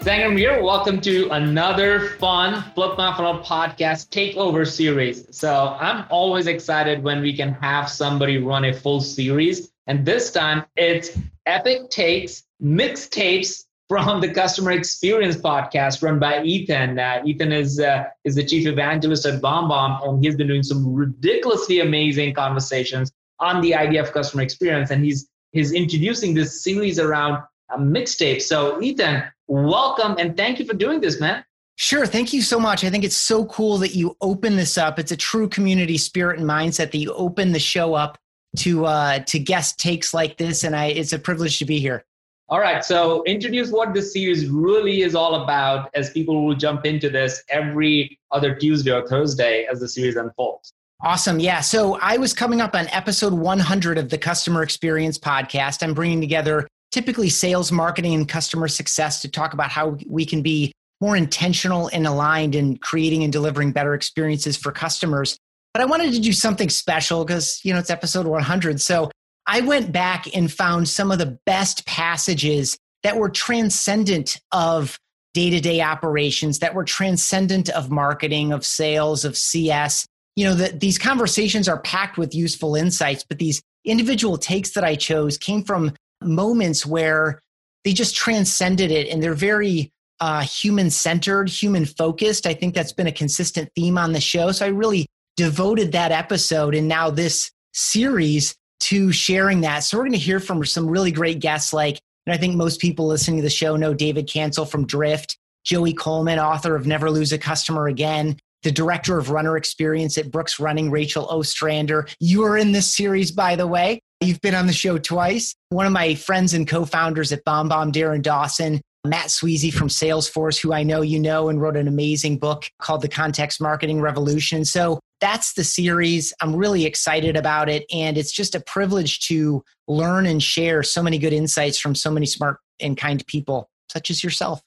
Sangram here. Welcome to another fun Flip My Funnel podcast takeover series. So I'm always excited when we can have somebody run a full series. And this time it's epic takes, mixtapes from the customer experience podcast run by Ethan. Uh, Ethan is uh, is the chief evangelist at BombBomb, and he's been doing some ridiculously amazing conversations on the idea of customer experience. And he's he's introducing this series around a mixtape. So Ethan, welcome and thank you for doing this, man. Sure. Thank you so much. I think it's so cool that you open this up. It's a true community spirit and mindset that you open the show up to uh, to guest takes like this, and I it's a privilege to be here. All right, so introduce what this series really is all about as people will jump into this every other Tuesday or Thursday as the series unfolds. Awesome. Yeah. So I was coming up on episode 100 of the Customer Experience podcast. I'm bringing together typically sales, marketing, and customer success to talk about how we can be more intentional and aligned in creating and delivering better experiences for customers. But I wanted to do something special because, you know, it's episode 100. So I went back and found some of the best passages that were transcendent of day to day operations, that were transcendent of marketing, of sales, of CS. You know, that these conversations are packed with useful insights, but these individual takes that I chose came from moments where they just transcended it and they're very uh, human centered, human focused. I think that's been a consistent theme on the show. So I really devoted that episode and now this series to sharing that. So we're going to hear from some really great guests like, and I think most people listening to the show know David Cancel from Drift, Joey Coleman, author of Never Lose a Customer Again, the director of runner experience at Brooks Running, Rachel Ostrander. You are in this series, by the way. You've been on the show twice. One of my friends and co founders at BombBomb, Darren Dawson, Matt Sweezey from Salesforce, who I know you know and wrote an amazing book called The Context Marketing Revolution. So that's the series. I'm really excited about it. And it's just a privilege to learn and share so many good insights from so many smart and kind people, such as yourself.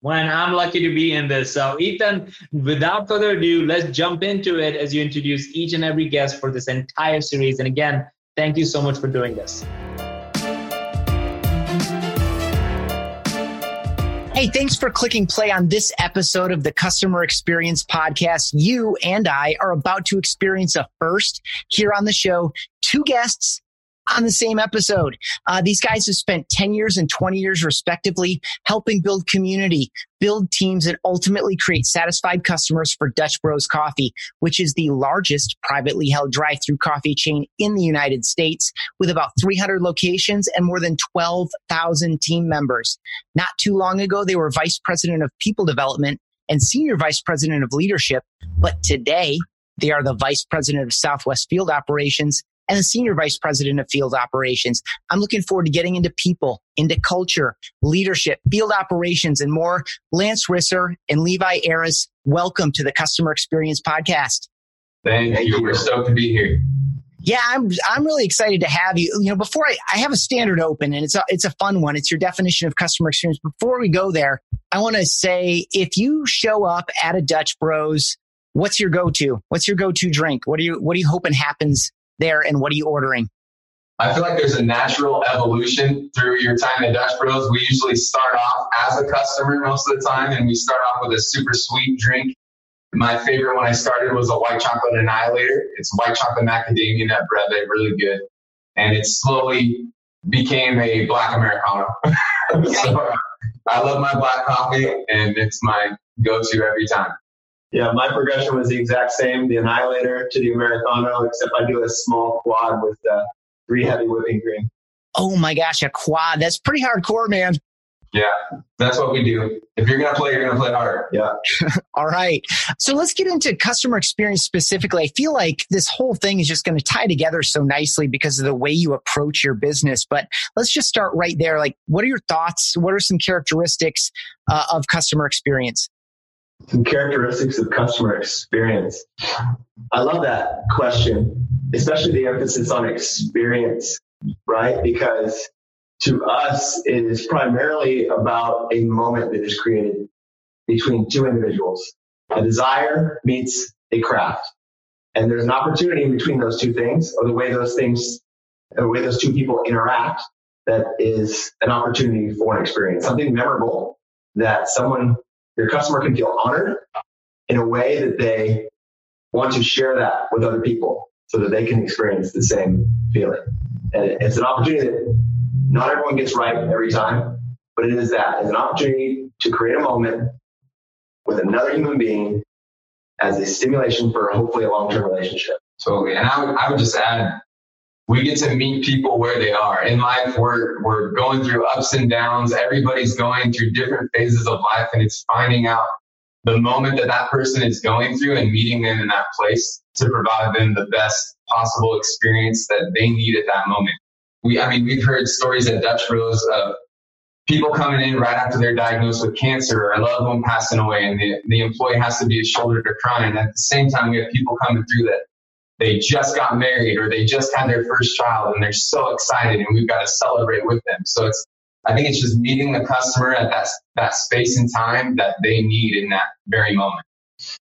when I'm lucky to be in this. So, Ethan, without further ado, let's jump into it as you introduce each and every guest for this entire series. And again, thank you so much for doing this. Hey, thanks for clicking play on this episode of the Customer Experience Podcast. You and I are about to experience a first here on the show. Two guests on the same episode. Uh, these guys have spent 10 years and 20 years respectively helping build community, build teams, and ultimately create satisfied customers for Dutch Bros Coffee, which is the largest privately held drive through coffee chain in the United States with about 300 locations and more than 12,000 team members. Not too long ago, they were vice president of people development and senior vice president of leadership, but today they are the vice president of Southwest Field Operations and the senior vice president of field operations. I'm looking forward to getting into people, into culture, leadership, field operations, and more. Lance Risser and Levi Ayriss, welcome to the Customer Experience Podcast. Thank you. We're stoked to be here. Yeah, I'm I'm really excited to have you. You know, before I, I have a standard open and it's a it's a fun one. It's your definition of customer experience. Before we go there, I want to say if you show up at a Dutch Bros, what's your go-to? What's your go-to drink? What are you what are you hoping happens there and what are you ordering? I feel like there's a natural evolution through your time at Dutch Bros. We usually start off as a customer most of the time, and we start off with a super sweet drink. My favorite when I started was a white chocolate annihilator. It's white chocolate macadamia nut breve, really good. And it slowly became a black Americano. so I love my black coffee, and it's my go-to every time. Yeah, my progression was the exact same, the Annihilator to the Americano, except I do a small quad with uh, three heavy whipping cream. Oh my gosh, a quad. That's pretty hardcore, man. Yeah, that's what we do. If you're going to play, you're going to play hard. Yeah. All right. So let's get into customer experience specifically. I feel like this whole thing is just going to tie together so nicely because of the way you approach your business. But let's just start right there. Like, what are your thoughts? What are some characteristics uh, of customer experience? Some characteristics of customer experience. I love that question, especially the emphasis on experience, right? Because to us, it is primarily about a moment that is created between two individuals. A desire meets a craft. And there's an opportunity between those two things or the way those things, the way those two people interact that is an opportunity for an experience, something memorable that someone, your customer can feel honored in a way that they want to share that with other people so that they can experience the same feeling. And it's an opportunity that not everyone gets right every time, but it is that. It's an opportunity to create a moment with another human being as a stimulation for hopefully a long-term relationship. Totally. And I would, I would just add, we get to meet people where they are in life. We're, we're going through ups and downs. Everybody's going through different phases of life and it's finding out the moment that that person is going through and meeting them in that place to provide them the best possible experience that they need at that moment. We, I mean, we've heard stories at Dutch Bros of people coming in right after they're diagnosed with cancer or a loved one passing away and the, the employee has to be a shoulder to cry. And at the same time, we have people coming through that they just got married or they just had their first child and they're so excited and we've got to celebrate with them. So it's, I think it's just meeting the customer at that, that space and time that they need in that very moment.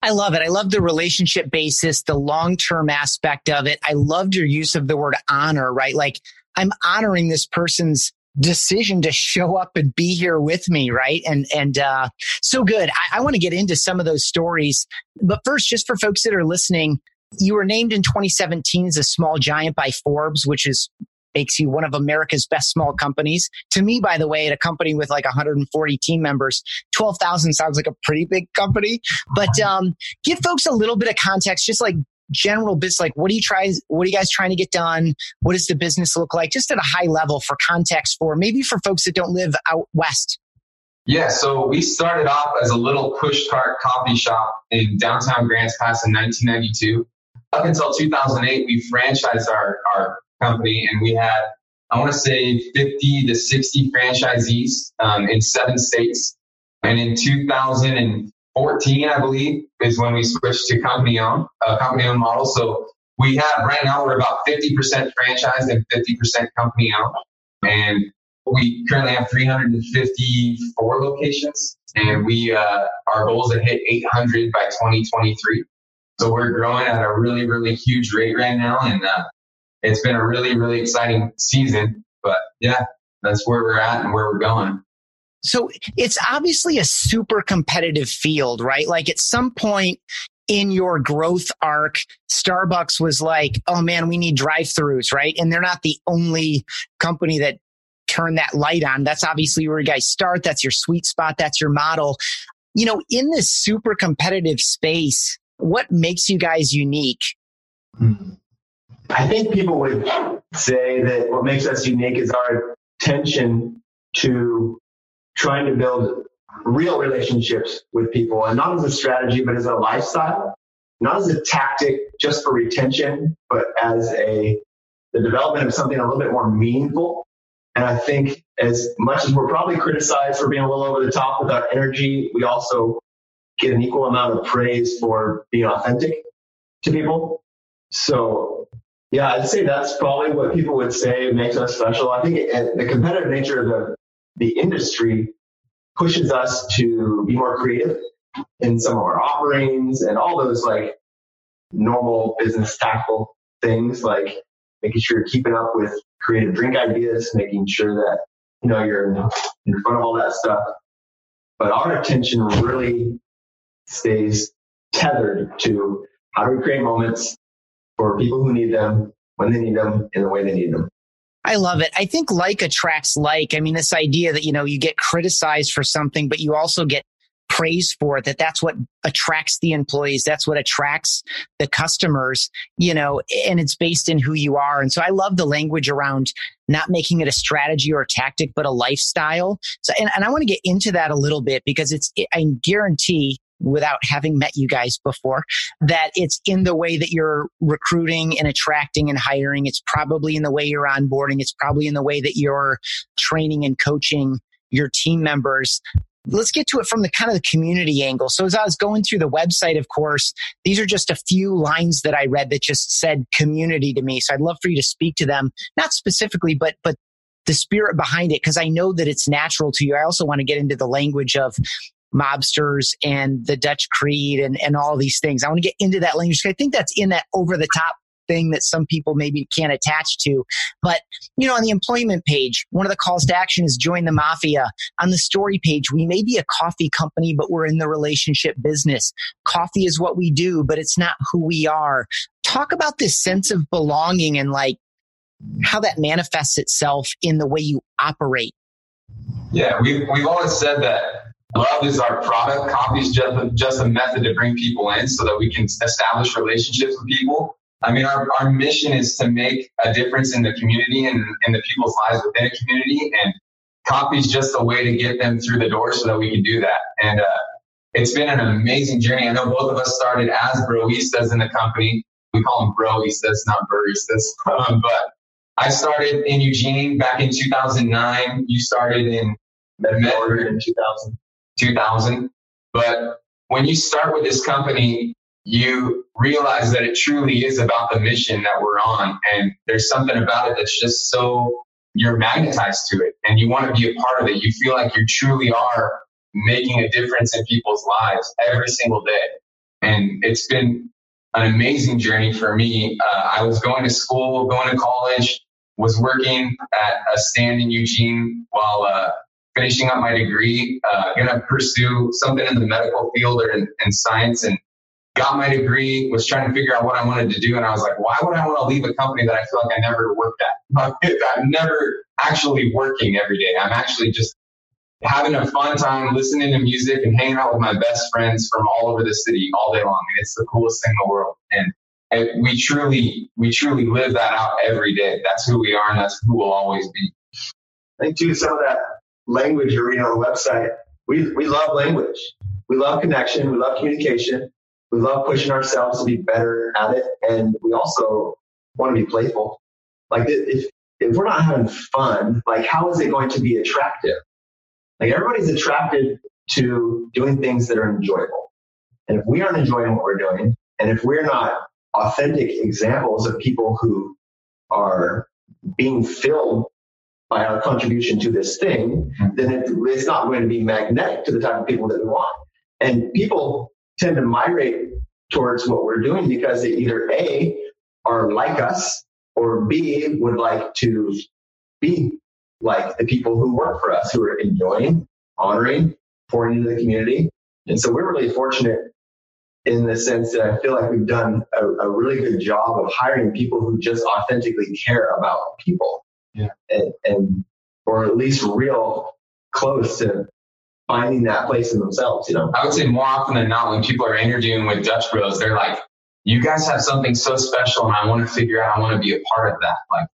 I love it. I love the relationship basis, the long term aspect of it. I loved your use of the word honor, right? Like I'm honoring this person's decision to show up and be here with me, right? And and uh, so good. I, I want to get into some of those stories, but first, just for folks that are listening, you were named in 2017 as a small giant by Forbes, which is makes you one of America's best small companies. To me, by the way, at a company with like 140 team members, 12,000 sounds like a pretty big company. But um, give folks a little bit of context, just like general business like what do you try what are you guys trying to get done what does the business look like just at a high level for context for maybe for folks that don't live out west yeah so we started off as a little push cart coffee shop in downtown grants pass in 1992 up until 2008 we franchised our, our company and we had i want to say 50 to 60 franchisees um, in seven states and in 2014, I believe, is when we switched to company owned, uh, company owned model. So we have right now we're about 50% franchised and 50% company owned, and we currently have 354 locations, and we uh, our goal is to hit 800 by 2023. So we're growing at a really really huge rate right now, and uh, it's been a really really exciting season. But yeah, that's where we're at and where we're going. So it's obviously a super competitive field, right? Like at some point in your growth arc, Starbucks was like, oh man, we need drive throughs, right? And they're not the only company that turned that light on. That's obviously where you guys start. That's your sweet spot. That's your model. You know, in this super competitive space, what makes you guys unique? Hmm. I think people would say that what makes us unique is our attention to trying to build real relationships with people and not as a strategy, but as a lifestyle, not as a tactic just for retention, but as a, the development of something a little bit more meaningful. And I think as much as we're probably criticized for being a little over the top with our energy, we also get an equal amount of praise for being authentic to people. So yeah, I'd say that's probably what people would say makes us special. I think it, the competitive nature of the the industry pushes us to be more creative in some of our offerings and all those like normal business tackle things like making sure you're keeping up with creative drink ideas, making sure that you know you're in front of all that stuff. But our attention really stays tethered to how do we create moments for people who need them when they need them in the way they need them. I love it. I think like attracts like. I mean, this idea that, you know, you get criticized for something, but you also get praise for it, that that's what attracts the employees. That's what attracts the customers, you know, and it's based in who you are. And so I love the language around not making it a strategy or a tactic, but a lifestyle. So, and, and I want to get into that a little bit because it's, I guarantee without having met you guys before, that it's in the way that you're recruiting and attracting and hiring. It's probably in the way you're onboarding. It's probably in the way that you're training and coaching your team members. let's get to it from the kind of the community angle. So as I was going through the website, of course, these are just a few lines that I read that just said community to me. So I'd love for you to speak to them, not specifically, but, but the spirit behind it, because I know that it's natural to you. I also want to get into the language of mobsters and the Dutch Creed and, and all these things. I want to get into that language. I think that's in that over the top thing that some people maybe can't attach to. But, you know, on the employment page, one of the calls to action is join the mafia. On the story page, we may be a coffee company, but we're in the relationship business. Coffee is what we do, but it's not who we are. Talk about this sense of belonging and like how that manifests itself in the way you operate. Yeah, we've, we've always said that love is our product. Coffee is just a, just a method to bring people in so that we can establish relationships with people. I mean, our, our mission is to make a difference in the community and in the people's lives within a community. And coffee is just a way to get them through the door so that we can do that. And, uh, it's been an amazing journey. I know both of us started as broistas in the company. We call them broistas, not baristas. Um, but I started in Eugene back in 2009. You started in Medford in 2000. 2000. But when you start with this company, you realize that it truly is about the mission that we're on. And there's something about it that's just so you're magnetized to it and you want to be a part of it. You feel like you truly are making a difference in people's lives every single day. And it's been an amazing journey for me. Uh, I was going to school, going to college, was working at a stand in Eugene while uh, finishing up my degree, uh, to pursue something in the medical field or in, in science and got my degree, was trying to figure out what I wanted to do. And I was like, why would I want to leave a company that I feel like I never worked at? I'm never actually working every day. I'm actually just having a fun time listening to music and hanging out with my best friends from all over the city all day long. And it's the coolest thing in the world. And, and we truly, we truly live that out every day. That's who we are and that's who we'll always be. I think too, some of that language on the website, we, we love language. We love connection. We love communication. We love pushing ourselves to be better at it. And we also want to be playful. Like if, if we're not having fun, like how is it going to be attractive? Like everybody's attracted to doing things that are enjoyable. And if we aren't enjoying what we're doing, and if we're not authentic examples of people who are being filled by our contribution to this thing, mm-hmm. then it, it's not going to be magnetic to the type of people that we want. And people tend to migrate towards what we're doing because they either A, are like us, or B, would like to be like the people who work for us, who are enjoying, honoring, pouring into the community. And so we're really fortunate in the sense that I feel like we've done a, a really good job of hiring people who just authentically care about people. Yeah. And, and or at least real close to finding that place in themselves, you know? I would say more often than not, when people are interviewing with Dutch Bros, they're like, you guys have something so special and I want to figure out, I want to be a part of that. Like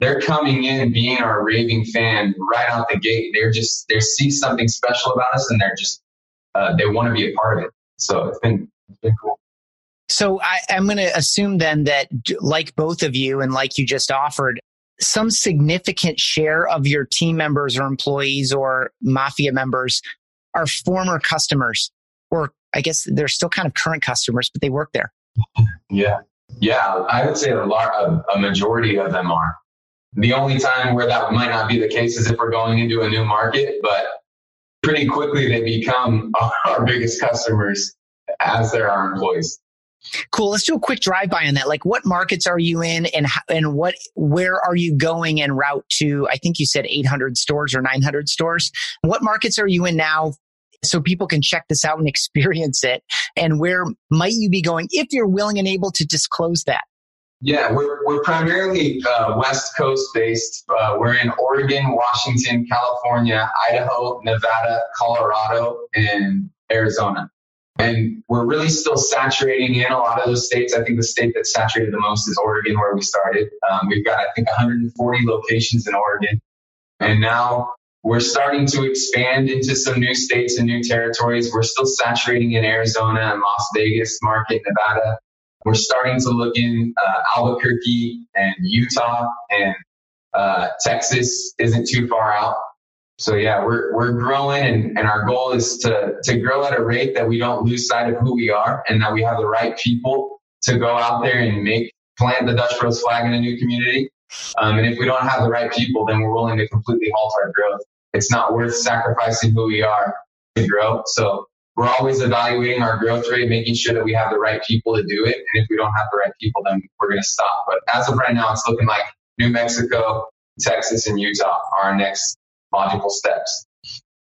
they're coming in being our raving fan right out the gate. They're just, they see something special about us and they're just, uh, they want to be a part of it. So it's been, it's been cool. So I, I'm going to assume then that like both of you and like you just offered, some significant share of your team members or employees or mafia members are former customers, or I guess they're still kind of current customers, but they work there. Yeah. Yeah. I would say a, a, a majority of them are. The only time where that might not be the case is if we're going into a new market, but pretty quickly they become our biggest customers as they're our employees. Cool. Let's do a quick drive by on that. Like, what markets are you in, and how, and what where are you going en route to? I think you said 800 stores or 900 stores. What markets are you in now? So people can check this out and experience it. And where might you be going if you're willing and able to disclose that? Yeah, we're, we're primarily uh, West Coast based. Uh, we're in Oregon, Washington, California, Idaho, Nevada, Colorado, and Arizona. And we're really still saturating in a lot of those states. I think the state that's saturated the most is Oregon, where we started. Um, we've got, I think, 140 locations in Oregon. And now we're starting to expand into some new states and new territories. We're still saturating in Arizona and Las Vegas market, Nevada. We're starting to look in uh, Albuquerque and Utah and uh, Texas isn't too far out. So yeah, we're we're growing and, and our goal is to to grow at a rate that we don't lose sight of who we are and that we have the right people to go out there and make plant the Dutch Bros flag in a new community. Um, and if we don't have the right people, then we're willing to completely halt our growth. It's not worth sacrificing who we are to grow. So we're always evaluating our growth rate, making sure that we have the right people to do it. And if we don't have the right people, then we're going to stop. But as of right now, it's looking like New Mexico, Texas, and Utah are our next logical steps.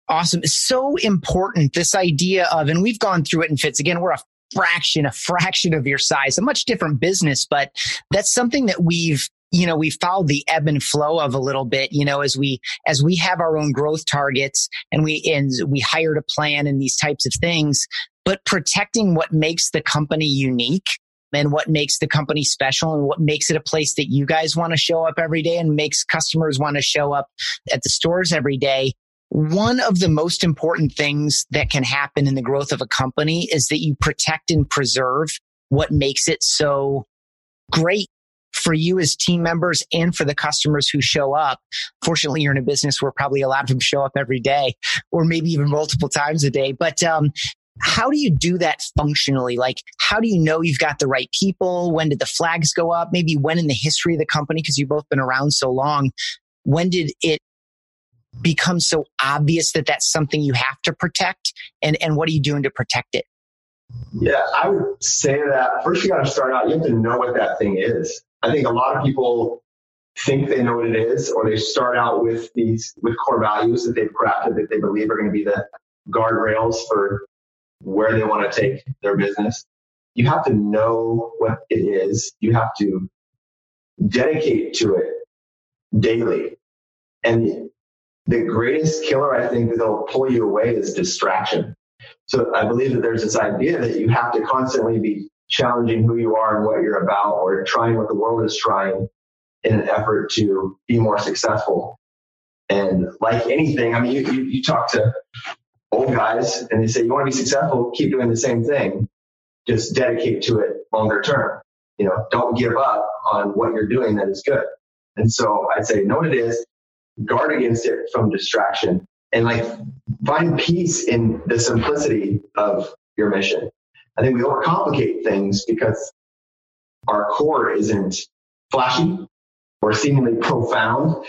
Awesome. So important. This idea of, and we've gone through it in fits. Again, we're a fraction, a fraction of your size, a much different business, but that's something that we've you know we followed the ebb and flow of a little bit you know as we as we have our own growth targets and we and we hired a plan and these types of things but protecting what makes the company unique and what makes the company special and what makes it a place that you guys want to show up every day and makes customers want to show up at the stores every day one of the most important things that can happen in the growth of a company is that you protect and preserve what makes it so great for you as team members and for the customers who show up. Fortunately, you're in a business where probably a lot of them show up every day or maybe even multiple times a day. But, um, how do you do that functionally? Like, how do you know you've got the right people? When did the flags go up? Maybe when in the history of the company, because you've both been around so long, when did it become so obvious that that's something you have to protect? And, and what are you doing to protect it? Yeah, I would say that first you got to start out, you have to know what that thing is. I think a lot of people think they know what it is, or they start out with these with core values that they've crafted that they believe are going to be the guardrails for where they want to take their business. You have to know what it is. You have to dedicate to it daily. And the greatest killer I think that'll pull you away is distraction. So I believe that there's this idea that you have to constantly be challenging who you are and what you're about or trying what the world is trying in an effort to be more successful. And like anything, I mean, you, you, you talk to old guys and they say, you want to be successful, keep doing the same thing. Just dedicate to it longer term. You know, don't give up on what you're doing that is good. And so I'd say know what it is, guard against it from distraction and like find peace in the simplicity of your mission. I think we overcomplicate things because our core isn't flashy or seemingly profound,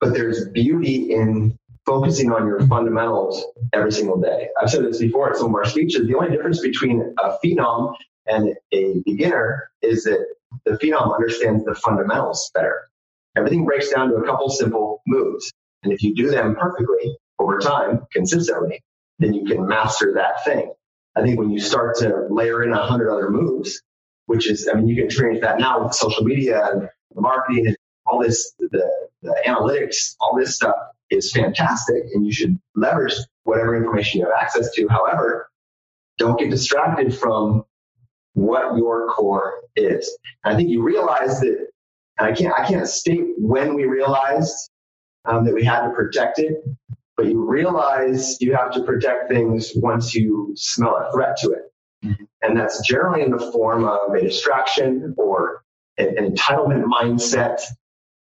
but there's beauty in focusing on your fundamentals every single day. I've said this before at some of our speeches. The only difference between a phenom and a beginner is that the phenom understands the fundamentals better. Everything breaks down to a couple simple moves. And if you do them perfectly over time, consistently, then you can master that thing. I think when you start to layer in a hundred other moves, which is, I mean, you can experience that now with social media and marketing and all this, the, the analytics, all this stuff is fantastic and you should leverage whatever information you have access to. However, don't get distracted from what your core is. And I think you realize that, and I can't, I can't state when we realized um, that we had to protect it, but you realize you have to protect things once you smell a threat to it. And that's generally in the form of a distraction or an, entitlement mindset,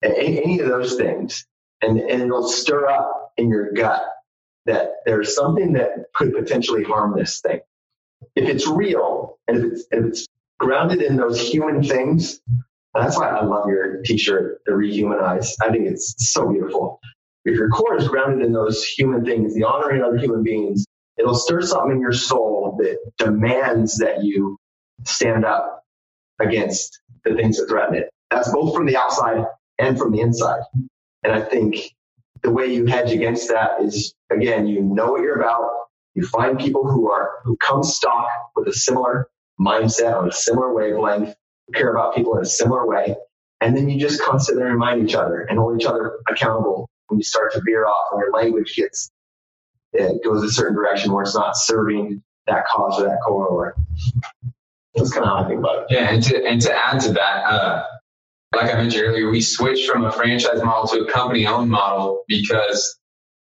any of those things. And, and it'll stir up in your gut that there's something that could potentially harm this thing. If it's real and if it's, if it's grounded in those human things, that's why I love your t-shirt, the rehumanize. I think it's so beautiful if your core is grounded in those human things, the honoring other human beings, it'll stir something in your soul that demands that you stand up against the things that threaten it. That's both from the outside and from the inside. And I think the way you hedge against that is again, you know what you're about. You find people who are who come stock with a similar mindset on a similar wavelength, care about people in a similar way, and then you just constantly remind each other and hold each other accountable when you start to veer off and your language gets it goes a certain direction where it's not serving that cause or that corridor. That's kind of how I think about it. Yeah, and to and to add to that, uh, like I mentioned earlier, we switched from a franchise model to a company-owned model because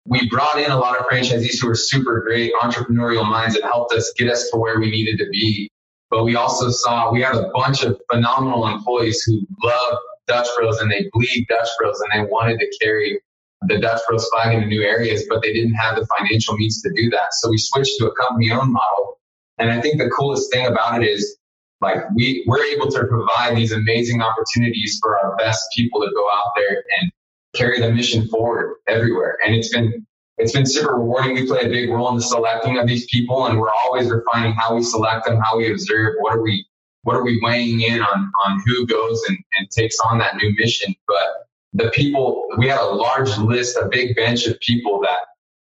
we brought in a lot of franchisees who were super great entrepreneurial minds that helped us get us to where we needed to be. But we also saw we had a bunch of phenomenal employees who love Dutch Bros and they bleed Dutch Bros and they wanted to carry the Dutch Bros flag into new areas, but they didn't have the financial means to do that. So we switched to a company owned model. And I think the coolest thing about it is like we, we're able to provide these amazing opportunities for our best people to go out there and carry the mission forward everywhere. And it's been, it's been super rewarding. We play a big role in the selecting of these people and we're always refining how we select them, how we observe, what are we, what are we weighing in on, on who goes and, and takes on that new mission. But the people, we had a large list, a big bench of people that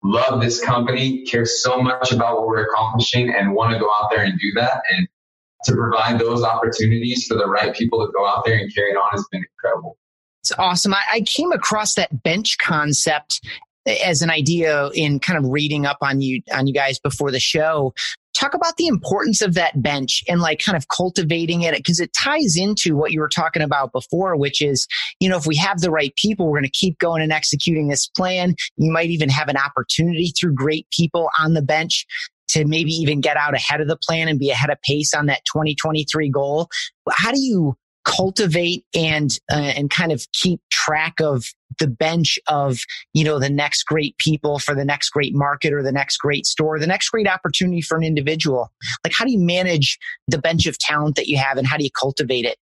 love this company, care so much about what we're accomplishing and want to go out there and do that. And to provide those opportunities for the right people to go out there and carry it on has been incredible. It's awesome. I, I came across that bench concept as an idea in kind of reading up on you on you guys before the show talk about the importance of that bench and like kind of cultivating it because it ties into what you were talking about before which is you know if we have the right people we're going to keep going and executing this plan you might even have an opportunity through great people on the bench to maybe even get out ahead of the plan and be ahead of pace on that 2023 goal. How do you cultivate and uh, and kind of keep track of the bench of you know the next great people for the next great market or the next great store the next great opportunity for an individual? Like how do you manage the bench of talent that you have and how do you cultivate it?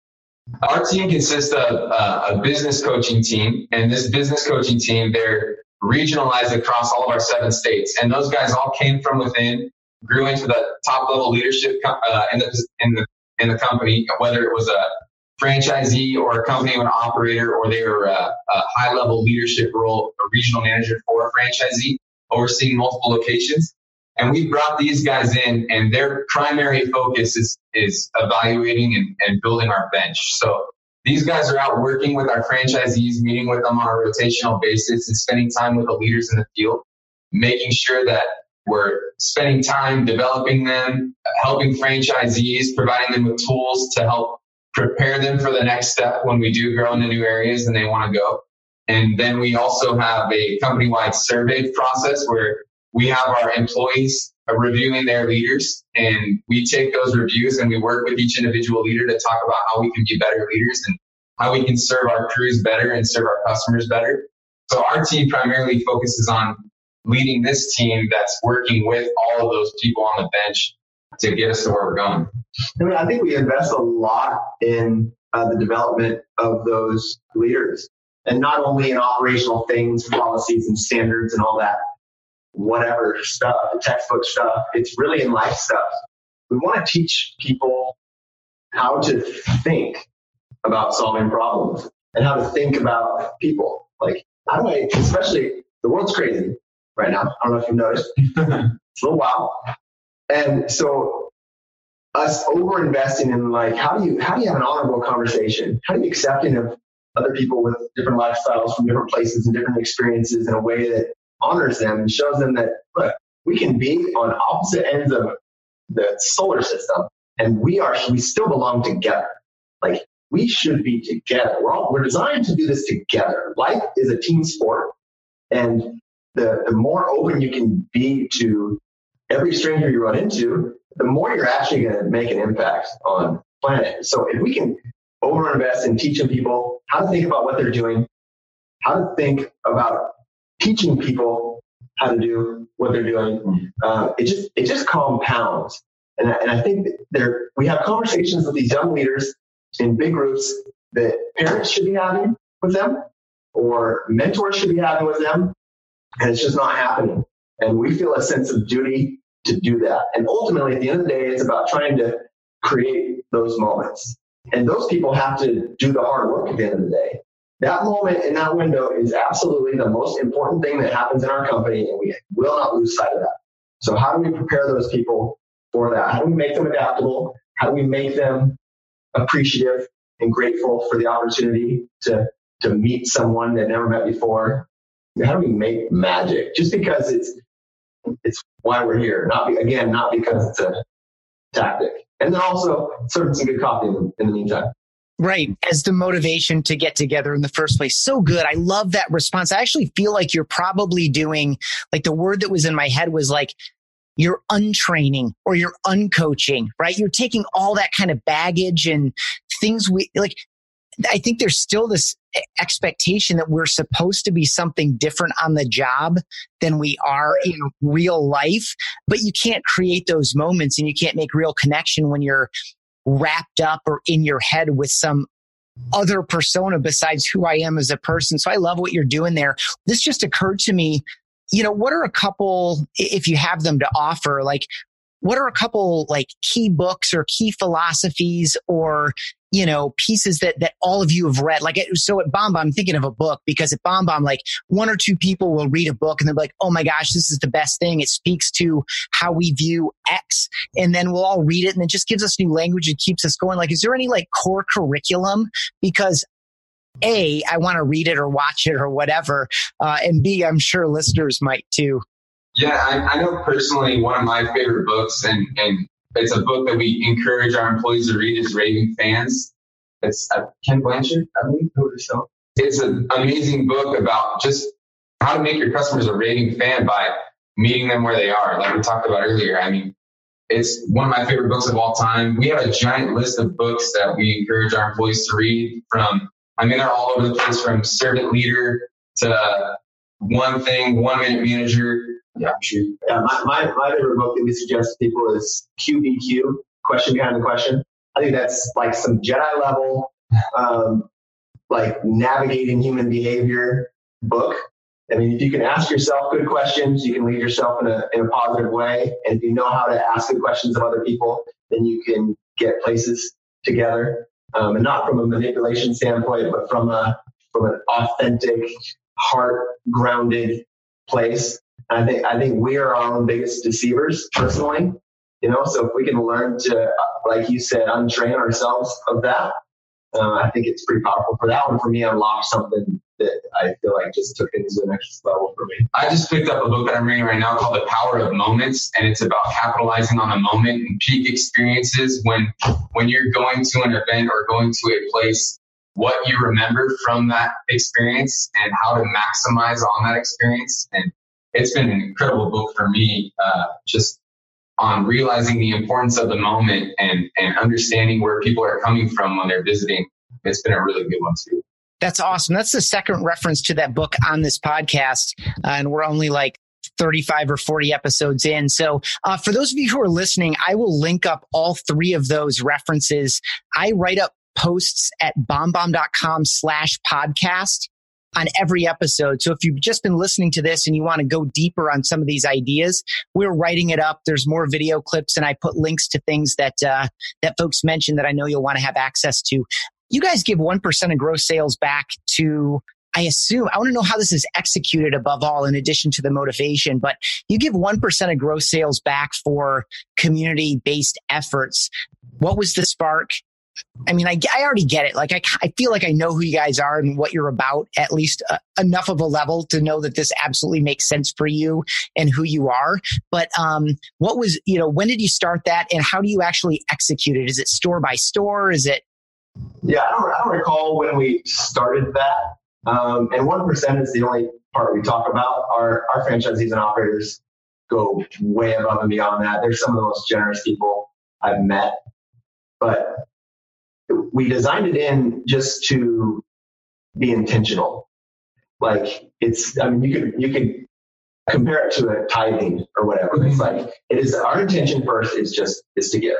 Our team consists of uh, a business coaching team and this business coaching team they're regionalized across all of our seven states and those guys all came from within grew into the top level leadership uh, in the in the in the company whether it was a franchisee or a company or an operator, or they were a, a high level leadership role, a regional manager for a franchisee overseeing multiple locations. And we brought these guys in and their primary focus is, is evaluating and, and building our bench. So these guys are out working with our franchisees, meeting with them on a rotational basis and spending time with the leaders in the field, making sure that we're spending time developing them, helping franchisees, providing them with tools to help prepare them for the next step when we do grow into new areas and they want to go. And then we also have a company wide survey process where we have our employees reviewing their leaders and we take those reviews and we work with each individual leader to talk about how we can be better leaders and how we can serve our crews better and serve our customers better. So our team primarily focuses on leading this team that's working with all of those people on the bench to get us to where we're going. I mean, I think we invest a lot in uh, the development of those leaders, and not only in operational things, policies, and standards, and all that, whatever stuff, the textbook stuff. It's really in life stuff. We want to teach people how to think about solving problems and how to think about people. Like, how do I, especially the world's crazy right now. I don't know if you've noticed. it's a little wild. And so us over investing in like how do you how do you have an honorable conversation? How do you accepting of other people with different lifestyles from different places and different experiences in a way that honors them and shows them that look, we can be on opposite ends of the solar system and we are we still belong together. Like we should be together. We're all we're designed to do this together. Life is a team sport. And the, the more open you can be to every stranger you run into, the more you're actually going to make an impact on planet. So if we can overinvest in teaching people how to think about what they're doing, how to think about teaching people how to do what they're doing, uh, it just it just compounds. And I, and I think there we have conversations with these young leaders in big groups that parents should be having with them, or mentors should be having with them, and it's just not happening. And we feel a sense of duty to do that. And ultimately, at the end of the day, it's about trying to create those moments. And those people have to do the hard work at the end of the day. That moment in that window is absolutely the most important thing that happens in our company, and we will not lose sight of that. So, how do we prepare those people for that? How do we make them adaptable? How do we make them appreciative and grateful for the opportunity to, to meet someone they've never met before? How do we make magic? Just because it's it's why we're here. Not be, again, not because it's a tactic. And then also serving some good coffee in in the meantime. Right. As the motivation to get together in the first place. So good. I love that response. I actually feel like you're probably doing like the word that was in my head was like you're untraining or you're uncoaching, right? You're taking all that kind of baggage and things we like I think there's still this expectation that we're supposed to be something different on the job than we are in real life. But you can't create those moments and you can't make real connection when you're wrapped up or in your head with some other persona besides who I am as a person. So I love what you're doing there. This just occurred to me. You know, what are a couple, if you have them to offer, like what are a couple like key books or key philosophies or you know pieces that that all of you have read. Like so at BombBomb i'm thinking of a book because at BombBomb like one or two people will read a book and they're like oh my gosh this is the best thing. It speaks to how we view x and then we'll all read it and it just gives us new language and keeps us going. Like is there any like core curriculum? Because a i want to read it or watch it or whatever uh, and b i'm sure listeners might too. Yeah, I, I, know personally one of my favorite books, and, and it's a book that we encourage our employees to read, is Raving Fans. It's uh, Ken Blanchard, I believe, so. It's an amazing book about just how to make your customers a raving fan by meeting them where they are, like we talked about earlier. I mean, it's one of my favorite books of all time. We have a giant list of books that we encourage our employees to read from, I mean, they're all over the place from servant leader to one thing, one minute manager yeah, shoot. Yeah, my, my, my favorite book that we suggest to people is QBQ, Question Behind the Question. I think that's like some Jedi level, um, like navigating human behavior book. I mean, if you can ask yourself good questions, you can lead yourself in a, in a positive way. And if you know how to ask good questions of other people, then you can get places together. Um, and not from a manipulation standpoint, but from a, from an authentic, heart grounded place. I think I think we are our own biggest deceivers personally. You know, so if we can learn to, like you said, untrain ourselves of that, uh, I think it's pretty powerful. For that one, for me, unlocked something that I feel like just took it to the next level for me. I just picked up a book that I'm reading right now called The Power of Moments, and it's about capitalizing on the moment and peak experiences when when you're going to an event or going to a place. What you remember from that experience and how to maximize on that experience and it's been an incredible book for me, uh, just on realizing the importance of the moment and, and understanding where people are coming from when they're visiting. It's been a really good one too. That's awesome. That's the second reference to that book on this podcast. Uh, and we're only like 35 or 40 episodes in. So, uh, for those of you who are listening, I will link up all three of those references. I write up posts at bombbomb.com slash podcast on every episode. So if you've just been listening to this and you want to go deeper on some of these ideas, we're writing it up. There's more video clips and I put links to things that, uh, that folks mentioned that I know you'll want to have access to. You guys give 1% of gross sales back to I assume I want to know how this is executed above all, in addition to the motivation. But you give 1% of gross sales back for community based efforts. What was the spark? I mean, I, I already get it. Like, I, I feel like I know who you guys are and what you're about, at least uh, enough of a level to know that this absolutely makes sense for you and who you are. But um, what was, you know, when did you start that and how do you actually execute it? Is it store by store? Is it? Yeah, I don't, I don't recall when we started that. Um, and 1% is the only part we talk about. Our, our franchisees and operators go way above and beyond that. They're some of the most generous people I've met. But we designed it in just to be intentional. Like it's, I mean, you could, you could compare it to a tithing or whatever. Mm-hmm. It's like, it is our intention first is just, is to give.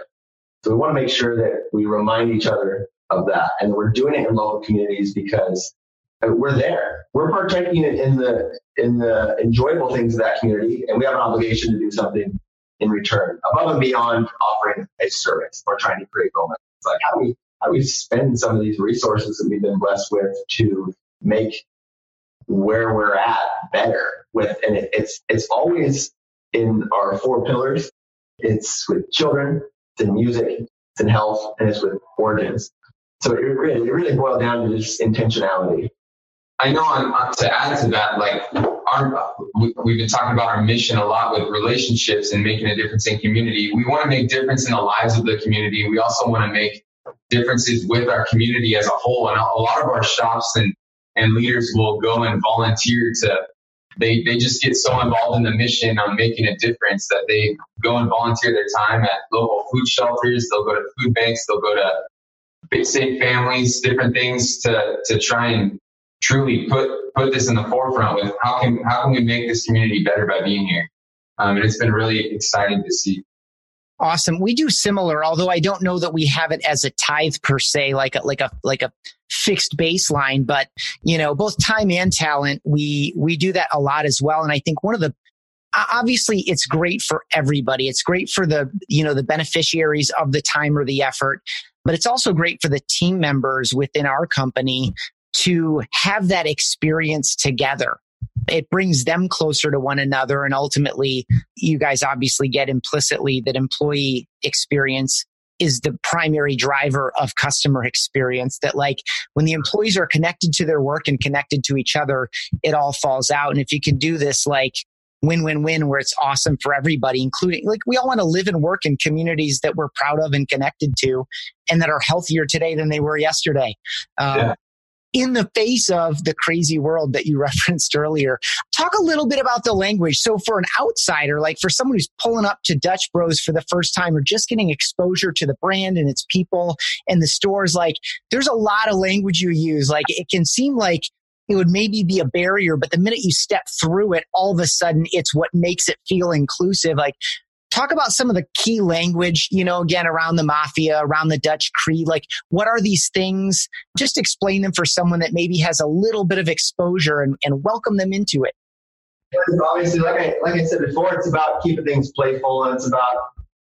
So we want to make sure that we remind each other of that. And we're doing it in local communities because we're there. We're partaking in the, in the enjoyable things of that community and we have an obligation to do something in return above and beyond offering a service or trying to create moments. It's like, how do we, how do we spend some of these resources that we've been blessed with to make where we're at better with and it, it's it's always in our four pillars. It's with children it's in music it's in health and it's with origins so it really it really boiled down to just intentionality. I know on, to add to that like our we've been talking about our mission a lot with relationships and making a difference in community. We want to make difference in the lives of the community. We also want to make differences with our community as a whole. And a lot of our shops and, and leaders will go and volunteer to, they, they just get so involved in the mission on making a difference that they go and volunteer their time at local food shelters. They'll go to food banks. They'll go to save families, different things to to try and truly put put this in the forefront with how can how can we make this community better by being here. Um, and it's been really exciting to see. Awesome. We do similar, although I don't know that we have it as a tithe per se, like a, like a, like a fixed baseline, but you know, both time and talent, we, we do that a lot as well. And I think one of the, obviously it's great for everybody. It's great for the, you know, the beneficiaries of the time or the effort, but it's also great for the team members within our company to have that experience together it brings them closer to one another. And ultimately, you guys obviously get implicitly that employee experience is the primary driver of customer experience that like when the employees are connected to their work and connected to each other it all falls out. And if you can do this like win win win where it's awesome for everybody including like we all want to live and work in communities that we're proud of and connected to and that are healthier today than they were yesterday. Um, yeah in the face of the crazy world that you referenced earlier. Talk a little bit about the language. So for an outsider, like for someone who's pulling up to Dutch Bros for the first time or just getting exposure to the brand and its people and the stores, like there's a lot of language you use. Like it can seem like it would maybe be a barrier, but the minute you step through it, all of a sudden it's what makes it feel inclusive. Like talk about some of the key language, you know, again, around the mafia, around the Dutch Creed. Like, what are these things? Just explain them for someone that maybe has a little bit of exposure and, and welcome them into it. Obviously, like I, like I said before, it's about keeping things playful and it's about,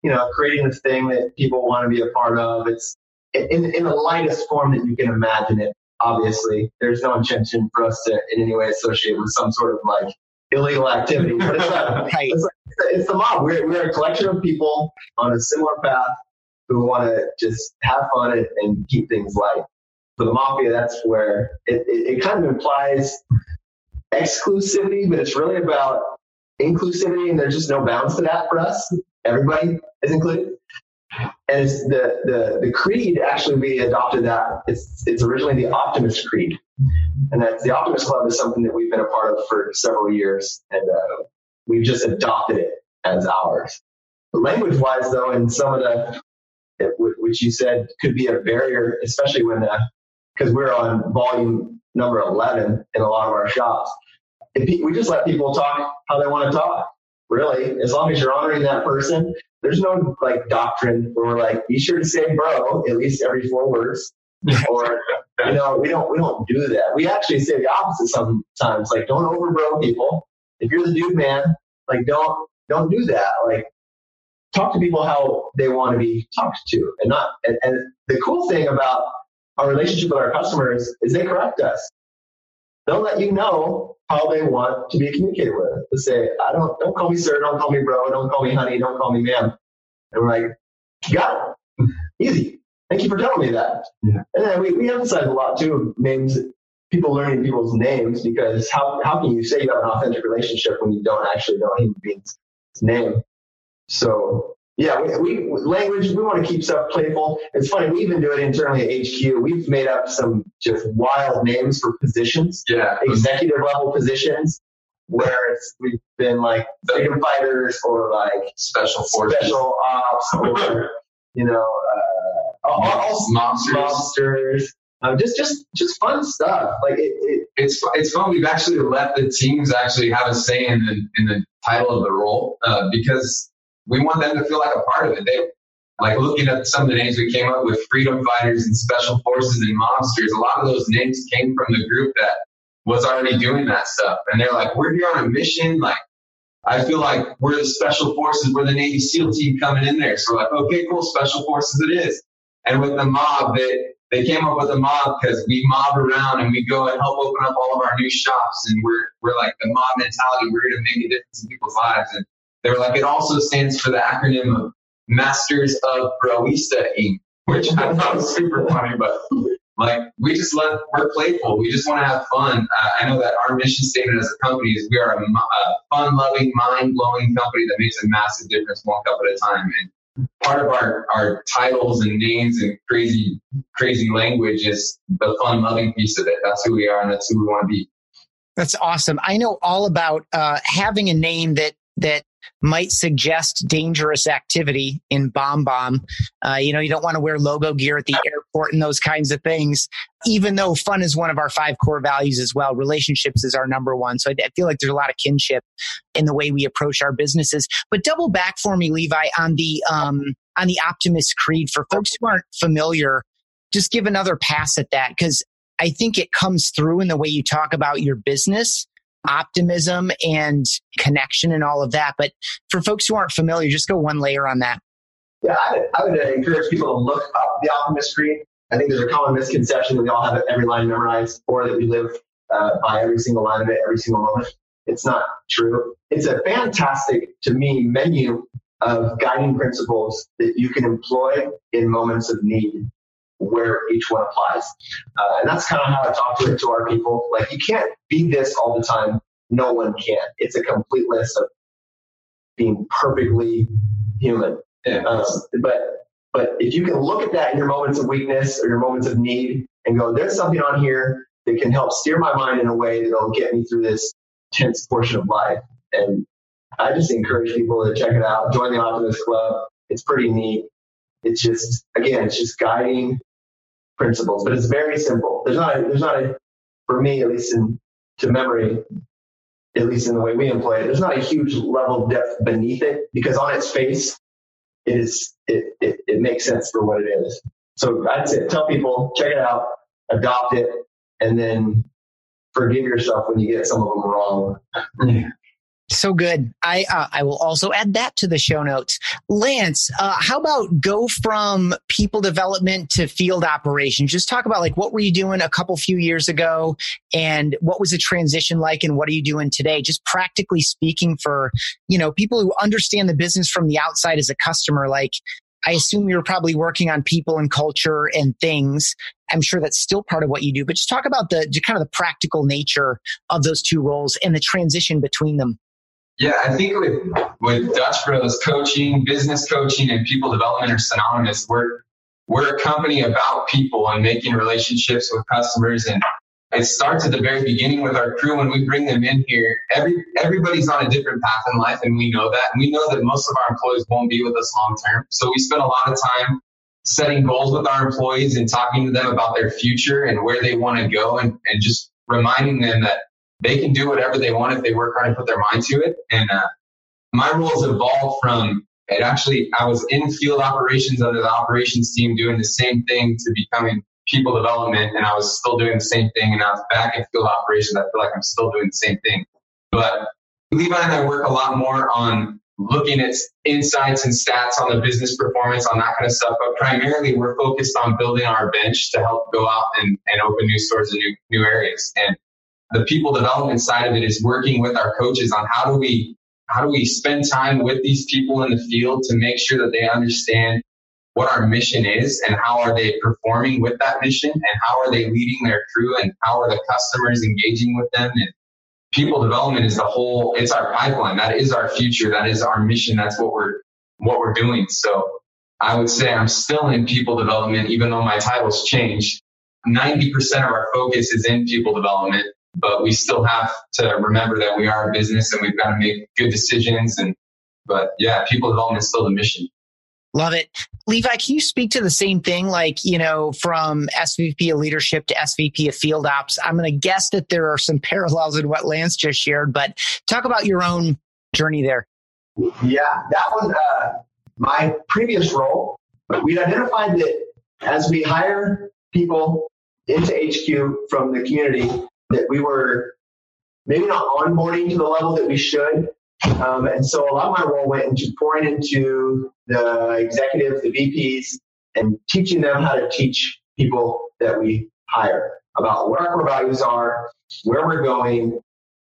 you know, creating this thing that people want to be a part of. It's in, in the lightest form that you can imagine it. Obviously, there's no intention for us to in any way associate with some sort of like illegal activity. But it's, not, right. it's, it's the mob. We're, we're a collection of people on a similar path who want to just have fun and, and, keep things light. For the mafia, that's where it, it, it kind of implies exclusivity, but it's really about inclusivity, and there's just no bounds to that for us. Everybody is included. And it's the, the, the creed actually we adopted that. It's, it's originally the Optimist Creed. And that's the Optimist Club is something that we've been a part of for several years. And uh, we've just adopted it as ours. Language wise, though, and some of the, which you said could be a barrier, especially when, because uh, we're on volume number 11 in a lot of our shops. we just let people talk how they want to talk, really. As long as you're honoring that person, there's no like doctrine where we're like, be sure to say bro at least every four words. or you know, we don't we don't do that. We actually say the opposite sometimes. Like, don't overbro people. If you're the dude man, like don't don't do that. Like talk to people how they want to be talked to and not and, and the cool thing about our relationship with our customers is they correct us. They'll let you know how they want to be communicated with. To say, I don't don't call me sir, don't call me bro, don't call me honey, don't call me ma'am. And we're like, got it. Easy. Thank you for telling me that. Yeah. And then we, we emphasize a lot too names people learning people's names because how, how can you say you have an authentic relationship when you don't actually know a human being's name? So yeah, we, we, language, we want to keep stuff playful. It's funny, we even do it internally at HQ. We've made up some just wild names for positions. Yeah. Executive level positions where it's we've been like freedom fighters or like special forces. special ops or you know uh, all, monsters. monsters. Um, just just just fun stuff. Like it, it, it's it's fun. We've actually let the teams actually have a say in the in the title of the role uh, because we want them to feel like a part of it. They like looking at some of the names we came up with, freedom fighters and special forces and monsters. A lot of those names came from the group that was already doing that stuff, and they're like, "We're here on a mission." Like, I feel like we're the special forces, we're the Navy SEAL team coming in there. So we're like, "Okay, cool, special forces it is." And with the mob, they they came up with a mob because we mob around and we go and help open up all of our new shops, and we're we're like the mob mentality. We're going to make a difference in people's lives, and they were like, it also stands for the acronym of Masters of Broista Inc., which I thought was super funny, but like we just love we're playful. We just want to have fun. Uh, I know that our mission statement as a company is we are a, a fun-loving, mind-blowing company that makes a massive difference one cup at a time. And part of our our titles and names and crazy crazy language is the fun-loving piece of it. That's who we are, and that's who we want to be. That's awesome. I know all about uh, having a name that that might suggest dangerous activity in BombBomb. Uh, you know, you don't want to wear logo gear at the airport and those kinds of things, even though fun is one of our five core values as well. Relationships is our number one. So I, I feel like there's a lot of kinship in the way we approach our businesses. But double back for me, Levi, on the, um, on the Optimist Creed for folks who aren't familiar. Just give another pass at that because I think it comes through in the way you talk about your business optimism and connection and all of that. But for folks who aren't familiar, just go one layer on that. Yeah, I would, I would encourage people to look up the Optimist Creed. I think there's a common misconception that we all have every line memorized or that we live uh, by every single line of it every single moment. It's not true. It's a fantastic, to me, menu of guiding principles that you can employ in moments of need where each one applies. Uh, and that's kind of how I talk to it to our people. Like you can't be this all the time. No one can. It's a complete list of being perfectly human. Yeah. Um, but but if you can look at that in your moments of weakness or your moments of need and go, there's something on here that can help steer my mind in a way that'll get me through this tense portion of life. And I just encourage people to check it out. Join the Optimist Club. It's pretty neat. It's just, again, it's just guiding principles, but it's very simple. There's not a, there's not a, for me, at least in to memory, at least in the way we employ it, there's not a huge level of depth beneath it because on its face, it is, it, it, it makes sense for what it is. So I'd say tell people, check it out, adopt it, and then forgive yourself when you get some of them wrong. So good. I uh, I will also add that to the show notes. Lance, uh, how about go from people development to field operations? Just talk about like what were you doing a couple few years ago, and what was the transition like, and what are you doing today? Just practically speaking, for you know people who understand the business from the outside as a customer, like I assume you're probably working on people and culture and things. I'm sure that's still part of what you do, but just talk about the kind of the practical nature of those two roles and the transition between them. Yeah, I think with with Dutch Bros coaching, business coaching, and people development are synonymous. We're we're a company about people and making relationships with customers and it starts at the very beginning with our crew when we bring them in here. Every everybody's on a different path in life and we know that. And we know that most of our employees won't be with us long term. So we spend a lot of time setting goals with our employees and talking to them about their future and where they want to go and, and just reminding them that they can do whatever they want if they work hard and put their mind to it. And uh, my roles evolved from it actually, I was in field operations under the operations team doing the same thing to becoming people development. And I was still doing the same thing. And I was back in field operations. I feel like I'm still doing the same thing. But Levi and I work a lot more on looking at insights and stats on the business performance on that kind of stuff. But primarily we're focused on building our bench to help go out and, and open new stores in new, new areas. And the people development side of it is working with our coaches on how do we how do we spend time with these people in the field to make sure that they understand what our mission is and how are they performing with that mission and how are they leading their crew and how are the customers engaging with them. And people development is the whole it's our pipeline. That is our future. That is our mission. That's what we're what we're doing. So i would say i'm still in people development even though my title's changed. 90% of our focus is in people development but we still have to remember that we are a business and we've got to make good decisions. And, but yeah, people development is still the mission. Love it. Levi, can you speak to the same thing? Like, you know, from SVP of leadership to SVP of field ops, I'm going to guess that there are some parallels in what Lance just shared, but talk about your own journey there. Yeah, that was uh, my previous role. We identified that as we hire people into HQ from the community, that we were maybe not onboarding to the level that we should. Um, and so a lot of my role went into pouring into the executives, the VPs, and teaching them how to teach people that we hire about what our core values are, where we're going,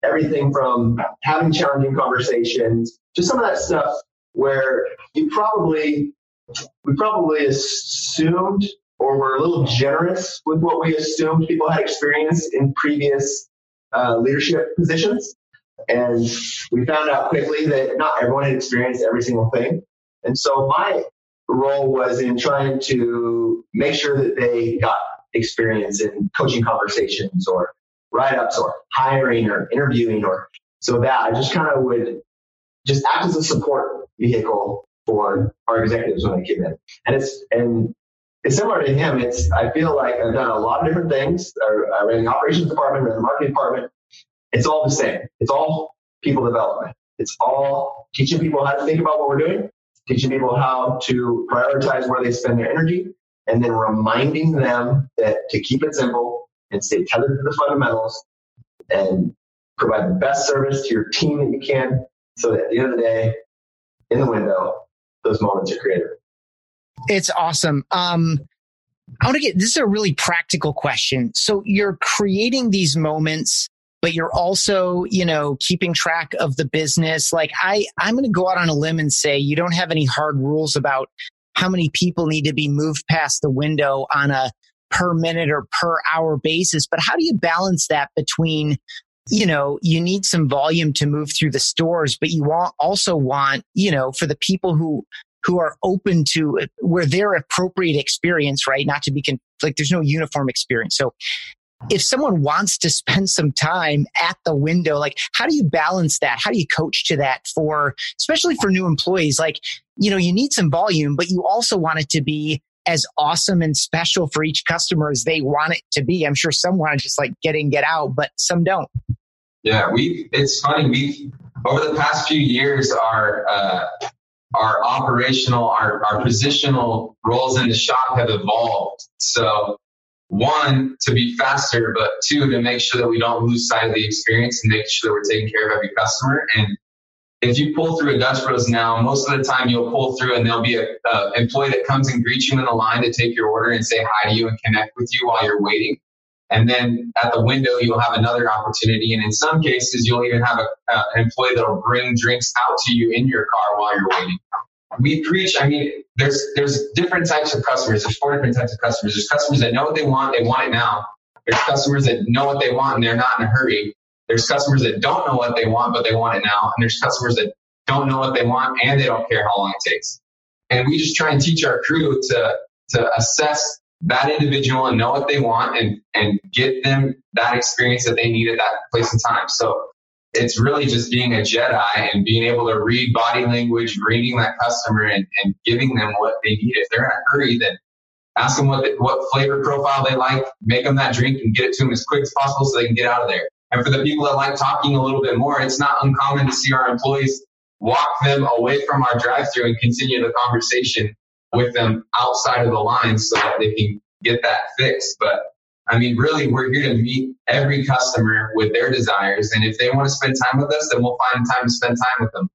everything from having challenging conversations to some of that stuff where you probably we probably assumed or we're a little generous with what we assumed people had experienced in previous uh, leadership positions. And we found out quickly that not everyone had experienced every single thing. And so my role was in trying to make sure that they got experience in coaching conversations or write ups or hiring or interviewing or so that I just kind of would just act as a support vehicle for our executives when they came in. And it's and it's similar to him. It's I feel like I've done a lot of different things. I ran the operations department, ran the marketing department. It's all the same. It's all people development. It's all teaching people how to think about what we're doing, teaching people how to prioritize where they spend their energy, and then reminding them that to keep it simple and stay tethered to the fundamentals and provide the best service to your team that you can so that at the end of the day, in the window, those moments are created. It's awesome. Um, I want to get this is a really practical question. So you're creating these moments, but you're also, you know, keeping track of the business. Like I, I'm going to go out on a limb and say you don't have any hard rules about how many people need to be moved past the window on a per minute or per hour basis. But how do you balance that between you know, you need some volume to move through the stores, but you want, also want, you know, for the people who, who are open to where their appropriate experience, right? Not to be like there's no uniform experience. So if someone wants to spend some time at the window, like how do you balance that? How do you coach to that for, especially for new employees? Like, you know, you need some volume, but you also want it to be as awesome and special for each customer as they want it to be. I'm sure some want to just like get in, get out, but some don't. Yeah, we. It's funny. We over the past few years, our uh, our operational, our our positional roles in the shop have evolved. So one to be faster, but two to make sure that we don't lose sight of the experience and make sure that we're taking care of every customer. And if you pull through a Dutch Bros now, most of the time you'll pull through and there'll be a, a employee that comes and greets you in the line to take your order and say hi to you and connect with you while you're waiting. And then at the window, you'll have another opportunity. And in some cases, you'll even have a, uh, an employee that'll bring drinks out to you in your car while you're waiting. We preach, I mean, there's, there's different types of customers. There's four different types of customers. There's customers that know what they want. They want it now. There's customers that know what they want and they're not in a hurry. There's customers that don't know what they want, but they want it now. And there's customers that don't know what they want and they don't care how long it takes. And we just try and teach our crew to, to assess that individual and know what they want and, and get them that experience that they need at that place and time. So it's really just being a Jedi and being able to read body language, reading that customer and, and giving them what they need. If they're in a hurry, then ask them what, the, what flavor profile they like, make them that drink and get it to them as quick as possible so they can get out of there. And for the people that like talking a little bit more, it's not uncommon to see our employees walk them away from our drive through and continue the conversation with them outside of the lines so that they can get that fixed. But I mean, really, we're here to meet every customer with their desires. And if they want to spend time with us, then we'll find time to spend time with them.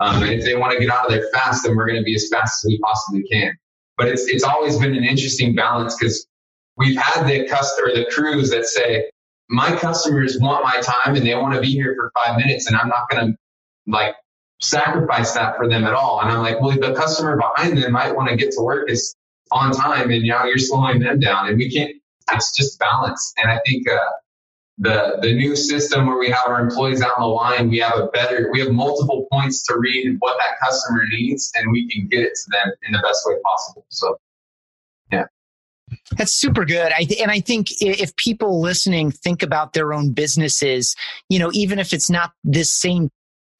Um, and if they want to get out of there fast, then we're going to be as fast as we possibly can. But it's, it's always been an interesting balance because we've had the customer, the crews that say, my customers want my time and they want to be here for five minutes and I'm not going to like sacrifice that for them at all. And I'm like, well, the customer behind them might want to get to work is on time and now you're slowing them down and we can't, it's just balance. And I think, uh, the, the new system where we have our employees out on the line, we have a better, we have multiple points to read what that customer needs and we can get it to them in the best way possible. So, yeah. That's super good. I th- and I think if people listening think about their own businesses, you know, even if it's not this same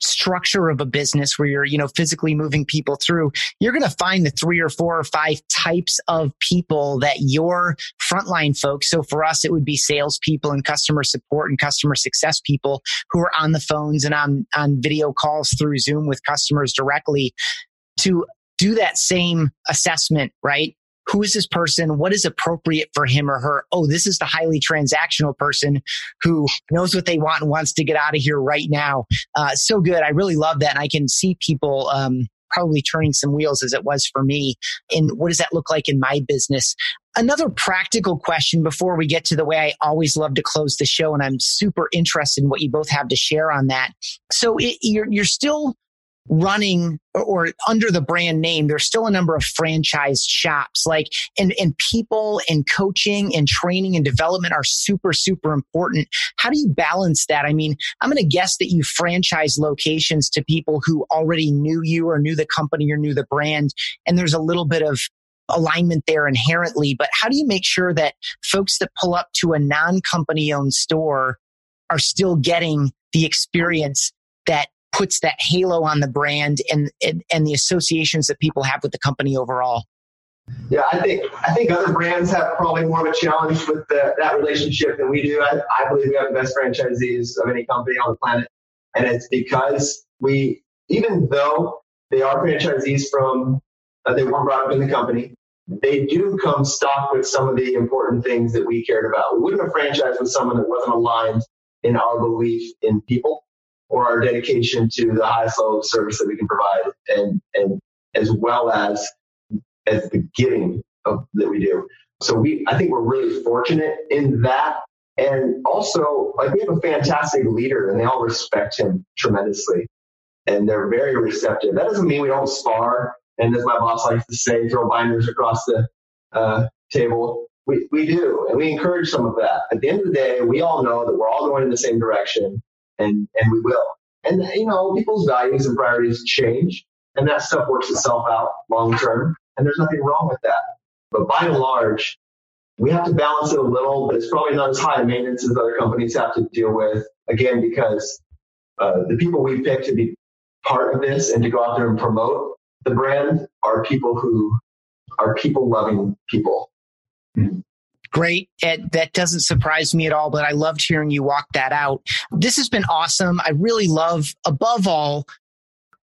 structure of a business where you're, you know, physically moving people through, you're going to find the three or four or five types of people that your frontline folks. So for us, it would be salespeople and customer support and customer success people who are on the phones and on, on video calls through Zoom with customers directly to do that same assessment, right? Who is this person? What is appropriate for him or her? Oh, this is the highly transactional person who knows what they want and wants to get out of here right now. Uh, so good. I really love that. And I can see people, um, probably turning some wheels as it was for me. And what does that look like in my business? Another practical question before we get to the way I always love to close the show, and I'm super interested in what you both have to share on that. So it, you're, you're still running or, under the brand name, there's still a number of franchise shops. Like, and, and people and coaching and training and development are super, super important. How do you balance that? I mean, I'm going to guess that you franchise locations to people who already knew you or knew the company or knew the brand. And there's a little bit of alignment there inherently. But how do you make sure that folks that pull up to a non company owned store are still getting the experience that puts that halo on the brand and, and, and the associations that people have with the company overall. Yeah, I think I think other brands have probably more of a challenge with the, that relationship than we do. I, I believe we have the best franchisees of any company on the planet, and it's because we, even though they are franchisees from, uh, they weren't brought up in the company, they do come stock with some of the important things that we cared about. We wouldn't have franchised with someone that wasn't aligned in our belief in people or our dedication to the highest level of service that we can provide, and and as well as as the giving of, that we do. So we, I think we're really fortunate in that. And also, like we have a fantastic leader, and they all respect him tremendously, and they're very receptive. That doesn't mean we don't spar, and as my boss likes to say, throw binders across the uh, table. We, we do, and we encourage some of that. At the end of the day, we all know that we're all going in the same direction, and and we will. And you know, people's values and priorities change, and that stuff works itself out long term. And there's nothing wrong with that. But by and large, we have to balance it a little, but it's probably not as high maintenance as other companies have to deal with. Again, because uh, the people we pick to be part of this and to go out there and promote the brand are people who are people loving people. Great. That doesn't surprise me at all, but I loved hearing you walk that out. This has been awesome. I really love, above all,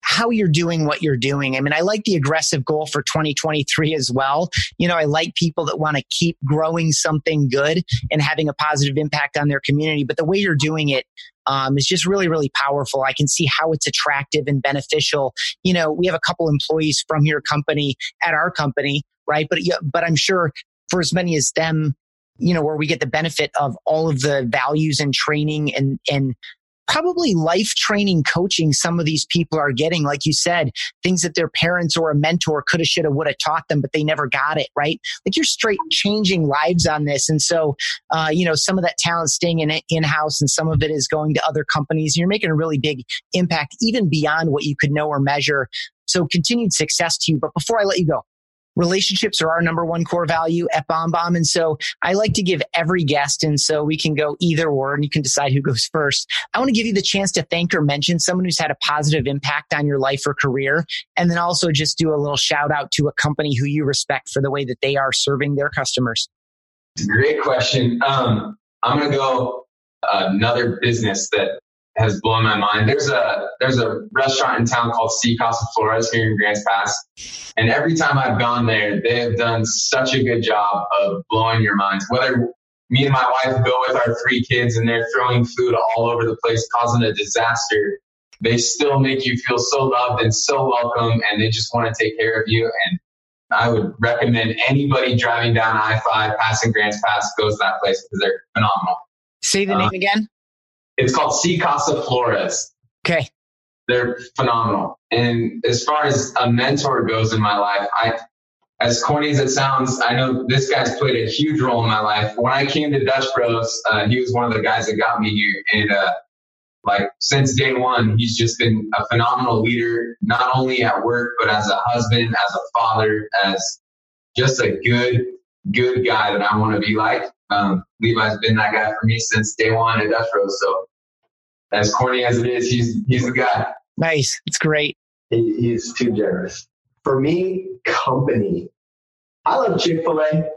how you're doing what you're doing. I mean, I like the aggressive goal for 2023 as well. You know, I like people that want to keep growing something good and having a positive impact on their community. But the way you're doing it um, is just really, really powerful. I can see how it's attractive and beneficial. You know, we have a couple employees from your company at our company, right? But but I'm sure for as many as them, you know, where we get the benefit of all of the values and training and and probably life training coaching some of these people are getting. Like you said, things that their parents or a mentor could have, should have, would have taught them, but they never got it, right? Like you're straight changing lives on this. And so, uh, you know, some of that talent staying in in house and some of it is going to other companies. You're making a really big impact, even beyond what you could know or measure. So continued success to you. But before I let you go, relationships are our number one core value at Bomb BombBomb. And so I like to give every guest. And so we can go either or and you can decide who goes first. I want to give you the chance to thank or mention someone who's had a positive impact on your life or career. And then also just do a little shout out to a company who you respect for the way that they are serving their customers. Great question. Um, I'm going to go another business that has blown my mind. There's a there's a restaurant in town called Si Casa Flores here in Grants Pass, and every time I've gone there, they have done such a good job of blowing your minds. Whether me and my wife go with our three kids and they're throwing food all over the place, causing a disaster, they still make you feel so loved and so welcome, and they just want to take care of you. And I would recommend anybody driving down I five, passing Grants Pass, goes to that place because they're phenomenal. Say the uh, name again. It's called Si Casa Flores. Okay. They're phenomenal. And as far as a mentor goes in my life, I, as corny as it sounds, I know this guy's played a huge role in my life. When I came to Dutch Bros, uh, he was one of the guys that got me here. And, uh, like since day one, he's just been a phenomenal leader, not only at work, but as a husband, as a father, as just a good, good guy that I want to be like. Um, Levi's been that guy for me since day one at Dutch Bros. So as corny as it is, he's he's the guy. Nice. It's great. He, he's too generous. For me, company. I love Chick Fil A.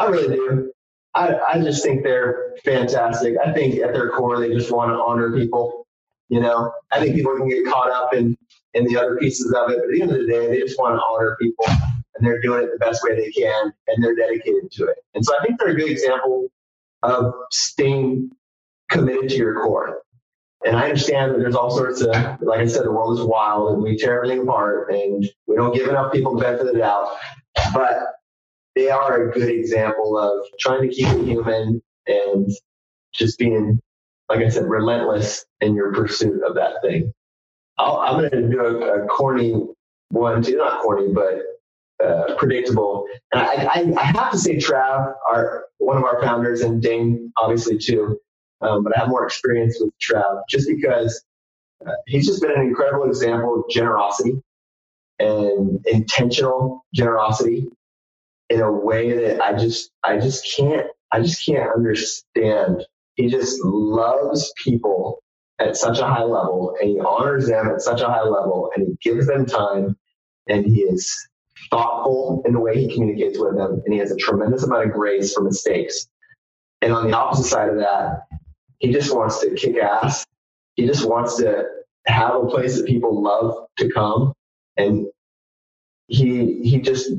I really do. I, I just think they're fantastic. I think at their core, they just want to honor people. You know, I think people can get caught up in in the other pieces of it, but at the end of the day, they just want to honor people and they're doing it the best way they can and they're dedicated to it. And so I think they're a good example of staying committed to your core. And I understand that there's all sorts of, like I said, the world is wild and we tear everything apart and we don't give enough people the benefit of the doubt. But they are a good example of trying to keep it human and just being, like I said, relentless in your pursuit of that thing. i am going to do a, a corny one too, not corny, but uh, predictable. And I, I, I, have to say, Trav, our one of our founders, and Dane, obviously too. Um, but I have more experience with Trav just because uh, he's just been an incredible example of generosity and intentional generosity in a way that I just I just can't I just can't understand. He just loves people at such a high level and he honors them at such a high level and he gives them time and he is thoughtful in the way he communicates with them and he has a tremendous amount of grace for mistakes. And on the opposite side of that, he just wants to kick ass. He just wants to have a place that people love to come and he he just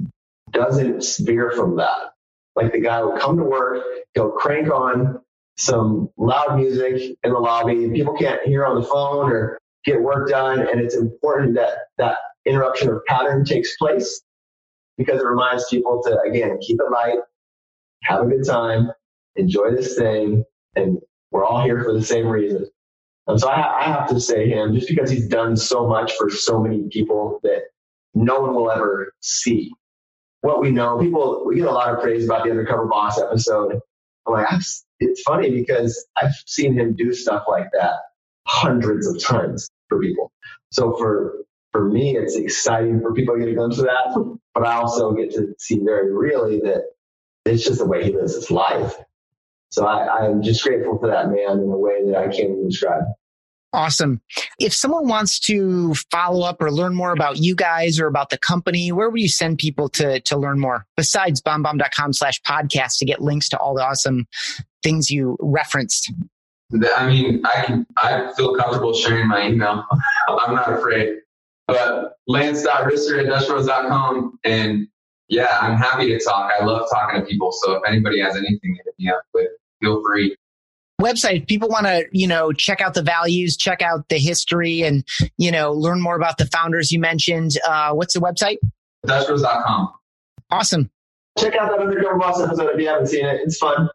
doesn't veer from that. Like the guy will come to work, he'll crank on some loud music in the lobby. People can't hear on the phone or get work done. And it's important that that interruption of pattern takes place because it reminds people to, again, keep it light, have a good time, enjoy this thing. And we're all here for the same reason. And so I, I have to say him just because he's done so much for so many people that no one will ever see what we know. People, we get a lot of praise about the undercover boss episode. I'm like, it's funny because I've seen him do stuff like that hundreds of times for people. So for for me, it's exciting for people to get a glimpse of that. But I also get to see very really that it's just the way he lives his life. So I, I'm just grateful for that man in a way that I can't even describe. Awesome. If someone wants to follow up or learn more about you guys or about the company, where would you send people to, to learn more besides bombbomb.com slash podcast to get links to all the awesome things you referenced? I mean, I can, I feel comfortable sharing my email. I'm not afraid, but lance.risser at dutchbros.com. And yeah, I'm happy to talk. I love talking to people. So if anybody has anything to hit me up with, feel free. Website people want to you know check out the values check out the history and you know learn more about the founders you mentioned uh, what's the website? dutchbros.com awesome. Check out that undercover boss episode if you haven't seen it. It's fun.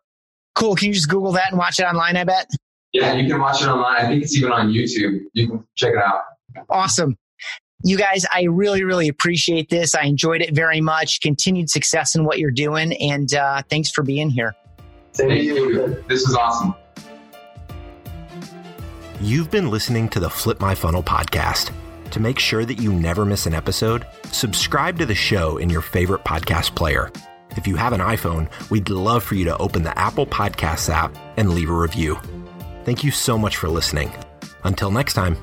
Cool. Can you just google that and watch it online i bet? Yeah you can watch it online. I think it's even on youtube. You can check it out. Awesome you guys, I really, really appreciate this. I enjoyed it very much. Continued success in what you're doing. And uh, thanks for being here. Thank you. This is awesome. You've been listening to the Flip My Funnel podcast. To make sure that you never miss an episode, subscribe to the show in your favorite podcast player. If you have an iPhone, we'd love for you to open the Apple Podcasts app and leave a review. Thank you so much for listening. Until next time.